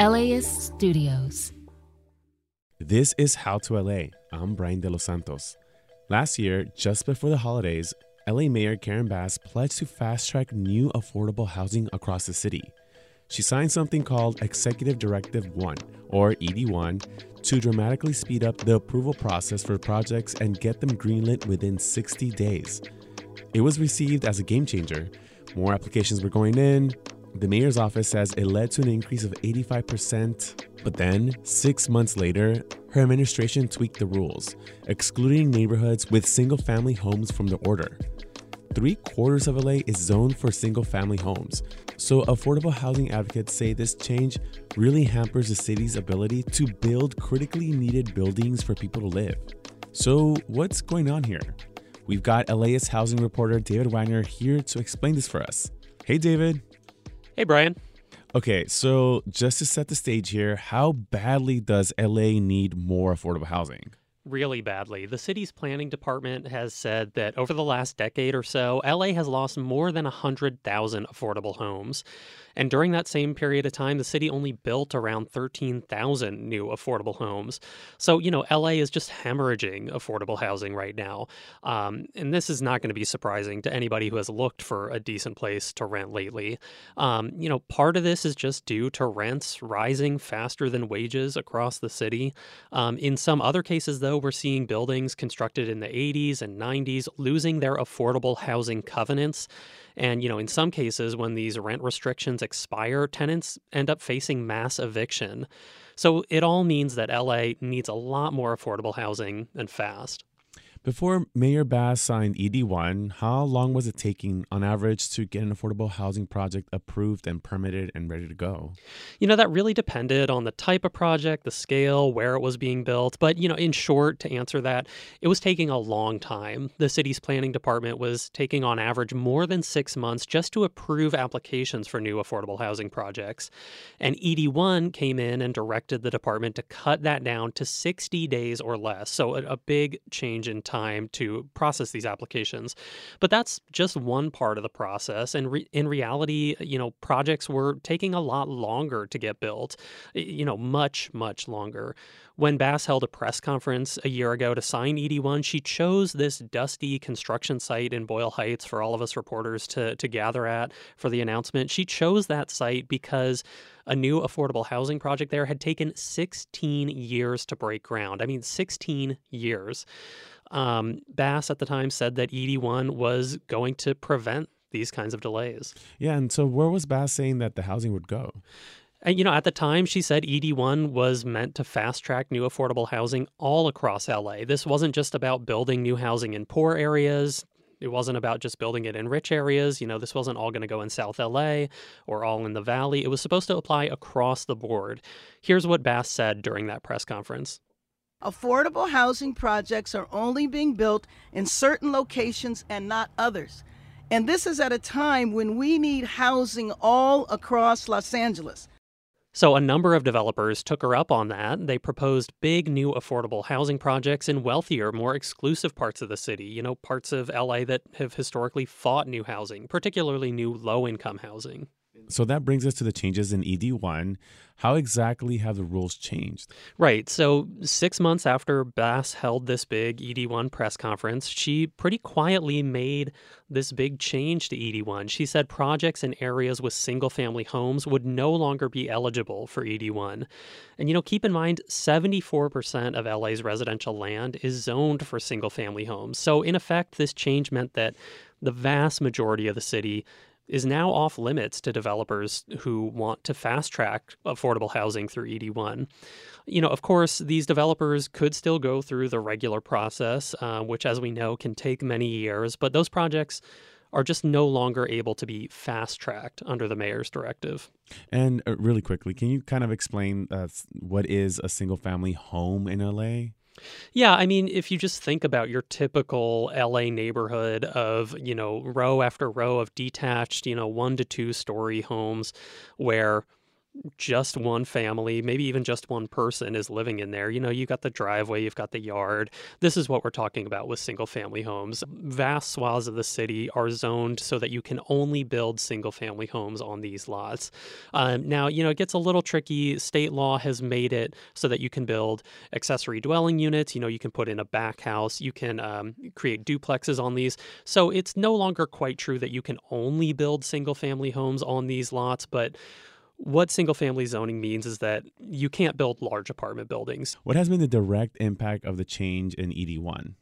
LAist Studios. This is How to LA. I'm Brian De Los Santos. Last year, just before the holidays, LA Mayor Karen Bass pledged to fast track new affordable housing across the city. She signed something called Executive Directive 1, or ED1, to dramatically speed up the approval process for projects and get them greenlit within 60 days. It was received as a game changer. More applications were going in, the mayor's office says it led to an increase of 85%, but then, six months later, her administration tweaked the rules, excluding neighborhoods with single family homes from the order. Three quarters of LA is zoned for single family homes, so affordable housing advocates say this change really hampers the city's ability to build critically needed buildings for people to live. So, what's going on here? We've got LAist housing reporter David Wagner here to explain this for us. Hey, David. Hey, Brian. Okay, so just to set the stage here, how badly does LA need more affordable housing? Really badly. The city's planning department has said that over the last decade or so, LA has lost more than 100,000 affordable homes. And during that same period of time, the city only built around 13,000 new affordable homes. So, you know, LA is just hemorrhaging affordable housing right now. Um, and this is not going to be surprising to anybody who has looked for a decent place to rent lately. Um, you know, part of this is just due to rents rising faster than wages across the city. Um, in some other cases, though, we're seeing buildings constructed in the 80s and 90s losing their affordable housing covenants. And, you know, in some cases, when these rent restrictions expire, tenants end up facing mass eviction. So it all means that LA needs a lot more affordable housing and fast. Before Mayor Bass signed ED1, how long was it taking on average to get an affordable housing project approved and permitted and ready to go? You know, that really depended on the type of project, the scale, where it was being built. But, you know, in short, to answer that, it was taking a long time. The city's planning department was taking on average more than six months just to approve applications for new affordable housing projects. And ED1 came in and directed the department to cut that down to 60 days or less. So a, a big change in time to process these applications. But that's just one part of the process. And re- in reality, you know, projects were taking a lot longer to get built, you know, much, much longer. When Bass held a press conference a year ago to sign ED1, she chose this dusty construction site in Boyle Heights for all of us reporters to, to gather at for the announcement. She chose that site because a new affordable housing project there had taken 16 years to break ground. I mean, 16 years. Um, Bass at the time said that ED1 was going to prevent these kinds of delays. Yeah, and so where was Bass saying that the housing would go? And, you know, at the time, she said ED1 was meant to fast track new affordable housing all across LA. This wasn't just about building new housing in poor areas. It wasn't about just building it in rich areas. You know, this wasn't all going to go in South LA or all in the Valley. It was supposed to apply across the board. Here's what Bass said during that press conference. Affordable housing projects are only being built in certain locations and not others. And this is at a time when we need housing all across Los Angeles. So, a number of developers took her up on that. They proposed big new affordable housing projects in wealthier, more exclusive parts of the city, you know, parts of LA that have historically fought new housing, particularly new low income housing. So that brings us to the changes in ED1. How exactly have the rules changed? Right. So, six months after Bass held this big ED1 press conference, she pretty quietly made this big change to ED1. She said projects in areas with single family homes would no longer be eligible for ED1. And, you know, keep in mind 74% of LA's residential land is zoned for single family homes. So, in effect, this change meant that the vast majority of the city is now off limits to developers who want to fast track affordable housing through ED1. You know, of course, these developers could still go through the regular process, uh, which, as we know, can take many years, but those projects are just no longer able to be fast tracked under the mayor's directive. And uh, really quickly, can you kind of explain uh, what is a single family home in LA? Yeah, I mean, if you just think about your typical LA neighborhood of, you know, row after row of detached, you know, one to two story homes where just one family, maybe even just one person is living in there. You know, you've got the driveway, you've got the yard. This is what we're talking about with single family homes. Vast swaths of the city are zoned so that you can only build single family homes on these lots. Um, now, you know, it gets a little tricky. State law has made it so that you can build accessory dwelling units. You know, you can put in a back house, you can um, create duplexes on these. So it's no longer quite true that you can only build single family homes on these lots, but what single family zoning means is that you can't build large apartment buildings. What has been the direct impact of the change in ED1?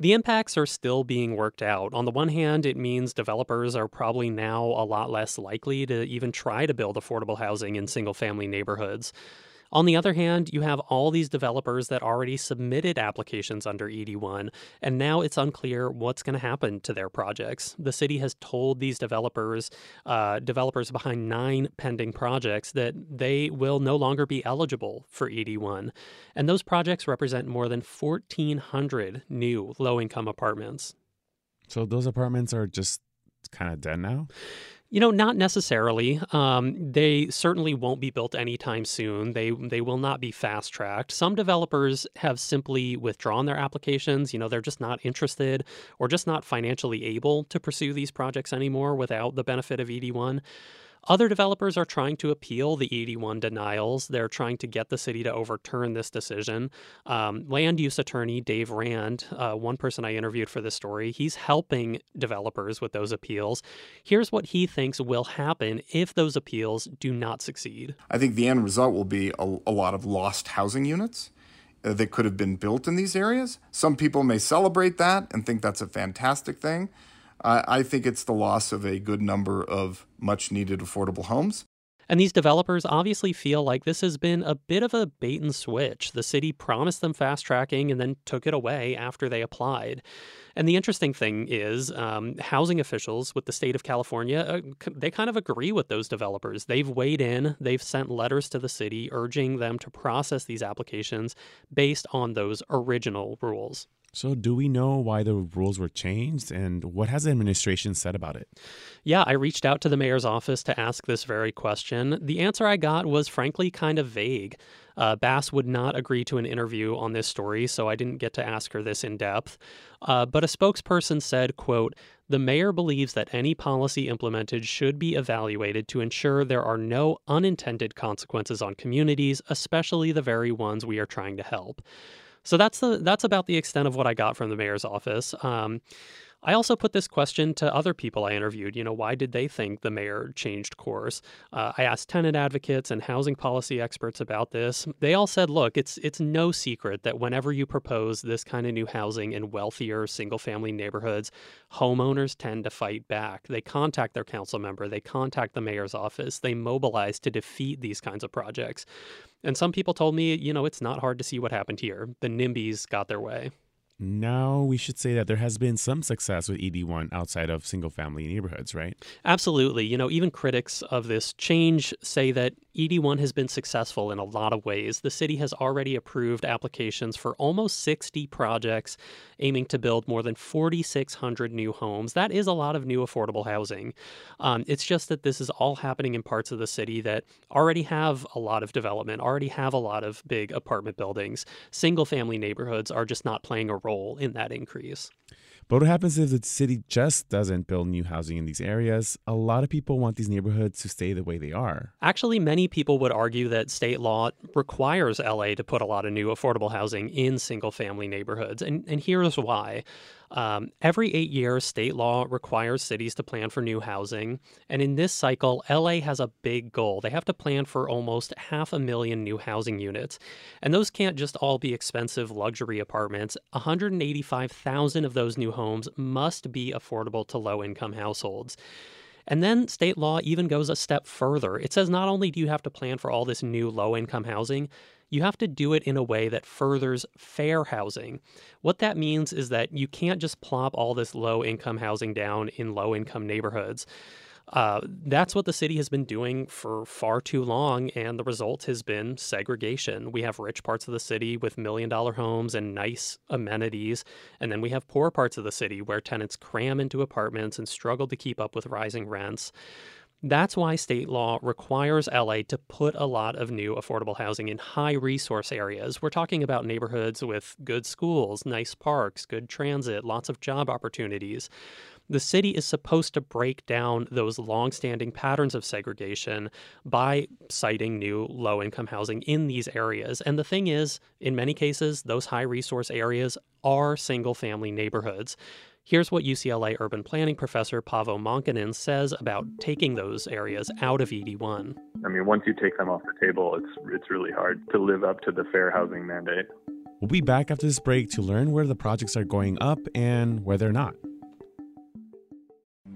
The impacts are still being worked out. On the one hand, it means developers are probably now a lot less likely to even try to build affordable housing in single family neighborhoods. On the other hand, you have all these developers that already submitted applications under ED1, and now it's unclear what's going to happen to their projects. The city has told these developers, uh, developers behind nine pending projects, that they will no longer be eligible for ED1. And those projects represent more than 1,400 new low income apartments. So those apartments are just kind of dead now? You know, not necessarily. Um, they certainly won't be built anytime soon. They they will not be fast tracked. Some developers have simply withdrawn their applications. You know, they're just not interested or just not financially able to pursue these projects anymore without the benefit of ED1. Other developers are trying to appeal the ED1 denials. They're trying to get the city to overturn this decision. Um, land use attorney Dave Rand, uh, one person I interviewed for this story, he's helping developers with those appeals. Here's what he thinks will happen if those appeals do not succeed. I think the end result will be a, a lot of lost housing units uh, that could have been built in these areas. Some people may celebrate that and think that's a fantastic thing. I, I think it's the loss of a good number of much needed affordable homes. And these developers obviously feel like this has been a bit of a bait and switch. The city promised them fast tracking and then took it away after they applied. And the interesting thing is, um, housing officials with the state of California, uh, they kind of agree with those developers. They've weighed in, they've sent letters to the city urging them to process these applications based on those original rules. So, do we know why the rules were changed and what has the administration said about it? Yeah, I reached out to the mayor's office to ask this very question. The answer I got was frankly kind of vague. Uh, Bass would not agree to an interview on this story, so I didn't get to ask her this in depth. Uh, but a spokesperson said, quote, the mayor believes that any policy implemented should be evaluated to ensure there are no unintended consequences on communities, especially the very ones we are trying to help. So that's the that's about the extent of what I got from the mayor's office. Um, I also put this question to other people I interviewed. You know, why did they think the mayor changed course? Uh, I asked tenant advocates and housing policy experts about this. They all said, look, it's it's no secret that whenever you propose this kind of new housing in wealthier single-family neighborhoods, homeowners tend to fight back. They contact their council member, they contact the mayor's office, they mobilize to defeat these kinds of projects. And some people told me, you know, it's not hard to see what happened here. The NIMBYs got their way. Now we should say that there has been some success with ED1 outside of single family neighborhoods, right? Absolutely. You know, even critics of this change say that ED1 has been successful in a lot of ways. The city has already approved applications for almost 60 projects aiming to build more than 4,600 new homes. That is a lot of new affordable housing. Um, it's just that this is all happening in parts of the city that already have a lot of development, already have a lot of big apartment buildings. Single family neighborhoods are just not playing a role in that increase. But what happens if the city just doesn't build new housing in these areas? A lot of people want these neighborhoods to stay the way they are. Actually, many people would argue that state law requires LA to put a lot of new affordable housing in single family neighborhoods. And, and here's why. Um, every eight years, state law requires cities to plan for new housing. And in this cycle, LA has a big goal. They have to plan for almost half a million new housing units. And those can't just all be expensive luxury apartments. 185,000 of those new homes must be affordable to low income households. And then state law even goes a step further. It says not only do you have to plan for all this new low income housing, you have to do it in a way that furthers fair housing. What that means is that you can't just plop all this low income housing down in low income neighborhoods. Uh, that's what the city has been doing for far too long, and the result has been segregation. We have rich parts of the city with million dollar homes and nice amenities, and then we have poor parts of the city where tenants cram into apartments and struggle to keep up with rising rents. That's why state law requires LA to put a lot of new affordable housing in high resource areas. We're talking about neighborhoods with good schools, nice parks, good transit, lots of job opportunities. The city is supposed to break down those long-standing patterns of segregation by siting new low-income housing in these areas. And the thing is, in many cases, those high resource areas are single-family neighborhoods. Here's what UCLA urban planning professor Paavo Monkkonen says about taking those areas out of ED1. I mean, once you take them off the table, it's it's really hard to live up to the fair housing mandate. We'll be back after this break to learn where the projects are going up and where they're not.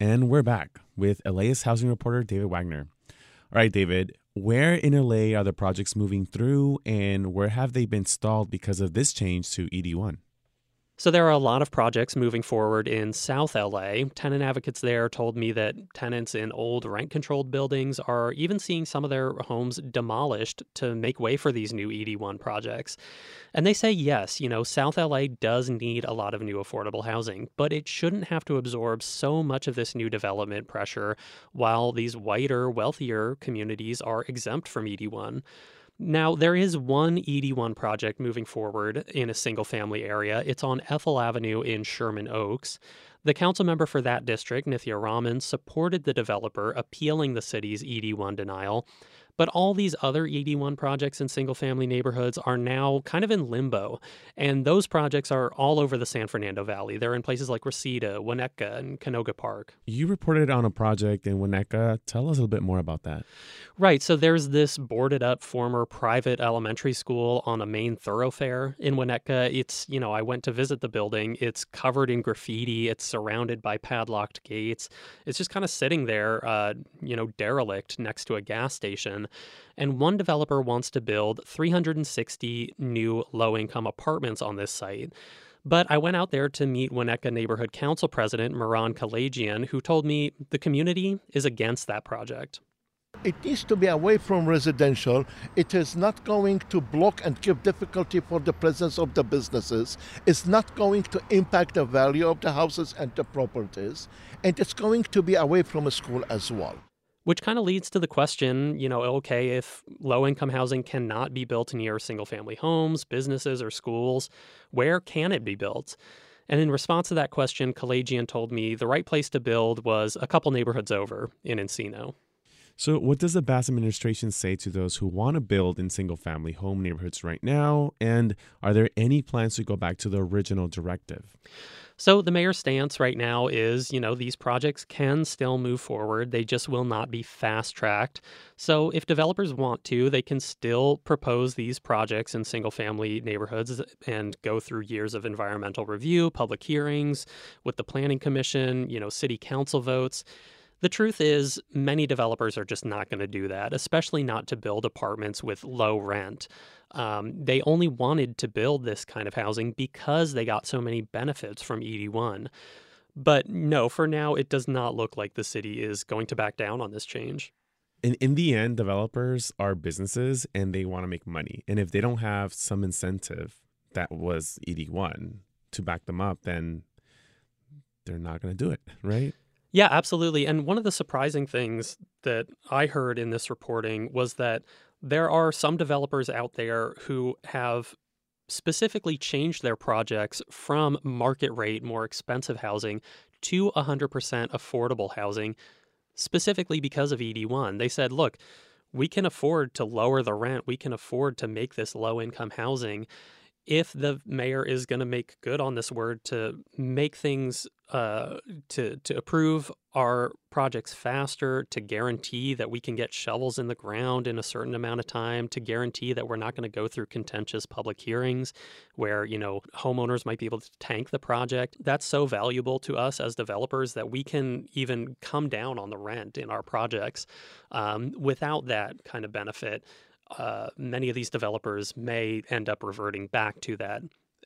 And we're back with LAist housing reporter David Wagner. All right, David, where in LA are the projects moving through and where have they been stalled because of this change to ED1? So there are a lot of projects moving forward in South LA. Tenant advocates there told me that tenants in old rent controlled buildings are even seeing some of their homes demolished to make way for these new ED1 projects. And they say, yes, you know, South LA does need a lot of new affordable housing, but it shouldn't have to absorb so much of this new development pressure while these whiter, wealthier communities are exempt from ED1. Now, there is one ED1 project moving forward in a single family area. It's on Ethel Avenue in Sherman Oaks. The council member for that district, Nithya Raman, supported the developer appealing the city's ED1 denial. But all these other ED1 projects in single family neighborhoods are now kind of in limbo. And those projects are all over the San Fernando Valley. They're in places like Reseda, Winnetka, and Canoga Park. You reported on a project in Winnetka. Tell us a little bit more about that. Right. So there's this boarded up former private elementary school on a main thoroughfare in Winnetka. It's, you know, I went to visit the building. It's covered in graffiti, it's surrounded by padlocked gates. It's just kind of sitting there, uh, you know, derelict next to a gas station. And one developer wants to build 360 new low income apartments on this site. But I went out there to meet Winnetka Neighborhood Council President Moran Kalajian, who told me the community is against that project. It needs to be away from residential. It is not going to block and give difficulty for the presence of the businesses. It's not going to impact the value of the houses and the properties. And it's going to be away from a school as well. Which kind of leads to the question, you know, okay, if low income housing cannot be built near single family homes, businesses, or schools, where can it be built? And in response to that question, Kalajian told me the right place to build was a couple neighborhoods over in Encino. So, what does the Bass administration say to those who want to build in single family home neighborhoods right now? And are there any plans to go back to the original directive? So, the mayor's stance right now is you know, these projects can still move forward. They just will not be fast tracked. So, if developers want to, they can still propose these projects in single family neighborhoods and go through years of environmental review, public hearings with the Planning Commission, you know, city council votes. The truth is, many developers are just not going to do that, especially not to build apartments with low rent. Um, they only wanted to build this kind of housing because they got so many benefits from ED1. But no, for now, it does not look like the city is going to back down on this change. In, in the end, developers are businesses and they want to make money. And if they don't have some incentive that was ED1 to back them up, then they're not going to do it, right? Yeah, absolutely. And one of the surprising things that I heard in this reporting was that there are some developers out there who have specifically changed their projects from market rate, more expensive housing to 100% affordable housing, specifically because of ED1. They said, look, we can afford to lower the rent, we can afford to make this low income housing if the mayor is going to make good on this word to make things uh, to to approve our projects faster, to guarantee that we can get shovels in the ground in a certain amount of time, to guarantee that we're not going to go through contentious public hearings where you know homeowners might be able to tank the project. That's so valuable to us as developers that we can even come down on the rent in our projects. Um, without that kind of benefit, uh, many of these developers may end up reverting back to that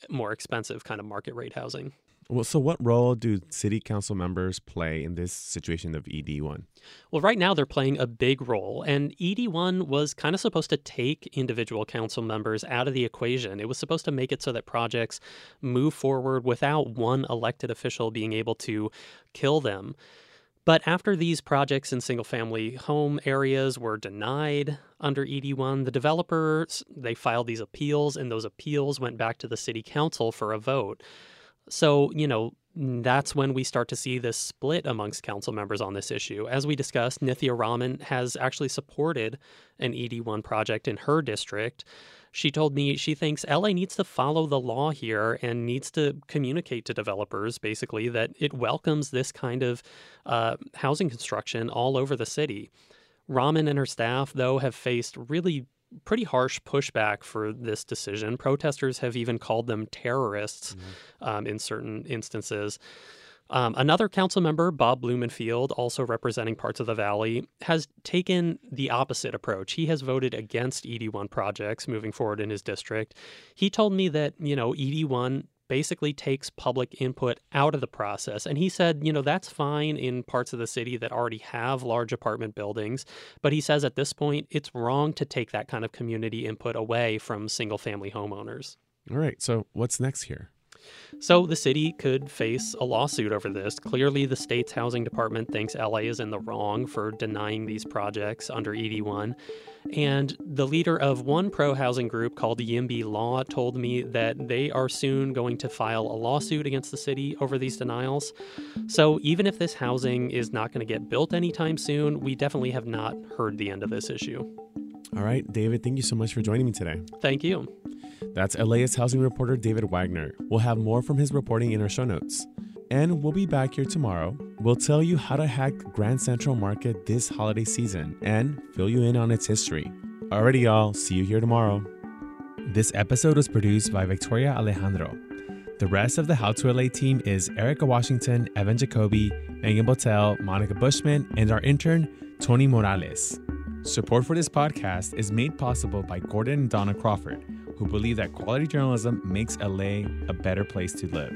more expensive kind of market rate housing. Well, so what role do city council members play in this situation of ED1? Well, right now they're playing a big role, and ED1 was kind of supposed to take individual council members out of the equation. It was supposed to make it so that projects move forward without one elected official being able to kill them. But after these projects in single family home areas were denied under ED1, the developers they filed these appeals and those appeals went back to the city council for a vote. So, you know, that's when we start to see this split amongst council members on this issue. As we discussed, Nithya Raman has actually supported an ED1 project in her district she told me she thinks LA needs to follow the law here and needs to communicate to developers basically that it welcomes this kind of uh, housing construction all over the city. Raman and her staff, though, have faced really pretty harsh pushback for this decision. Protesters have even called them terrorists mm-hmm. um, in certain instances. Um, another council member, Bob Blumenfield, also representing parts of the valley, has taken the opposite approach. He has voted against ED1 projects moving forward in his district. He told me that, you know, ED1 basically takes public input out of the process. And he said, you know, that's fine in parts of the city that already have large apartment buildings. But he says at this point, it's wrong to take that kind of community input away from single family homeowners. All right. So what's next here? So the city could face a lawsuit over this. Clearly, the state's housing department thinks LA is in the wrong for denying these projects under ED1. And the leader of one pro housing group called the YIMBY Law told me that they are soon going to file a lawsuit against the city over these denials. So even if this housing is not going to get built anytime soon, we definitely have not heard the end of this issue. All right, David, thank you so much for joining me today. Thank you. That's LAist housing reporter David Wagner. We'll have more from his reporting in our show notes. And we'll be back here tomorrow. We'll tell you how to hack Grand Central Market this holiday season and fill you in on its history. Alrighty, y'all, see you here tomorrow. This episode was produced by Victoria Alejandro. The rest of the How to LA team is Erica Washington, Evan Jacoby, Megan Botel, Monica Bushman, and our intern, Tony Morales. Support for this podcast is made possible by Gordon and Donna Crawford who believe that quality journalism makes LA a better place to live.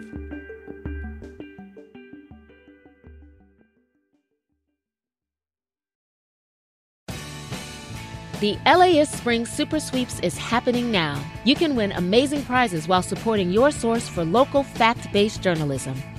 The LAist Spring Super Sweeps is happening now. You can win amazing prizes while supporting your source for local fact based journalism.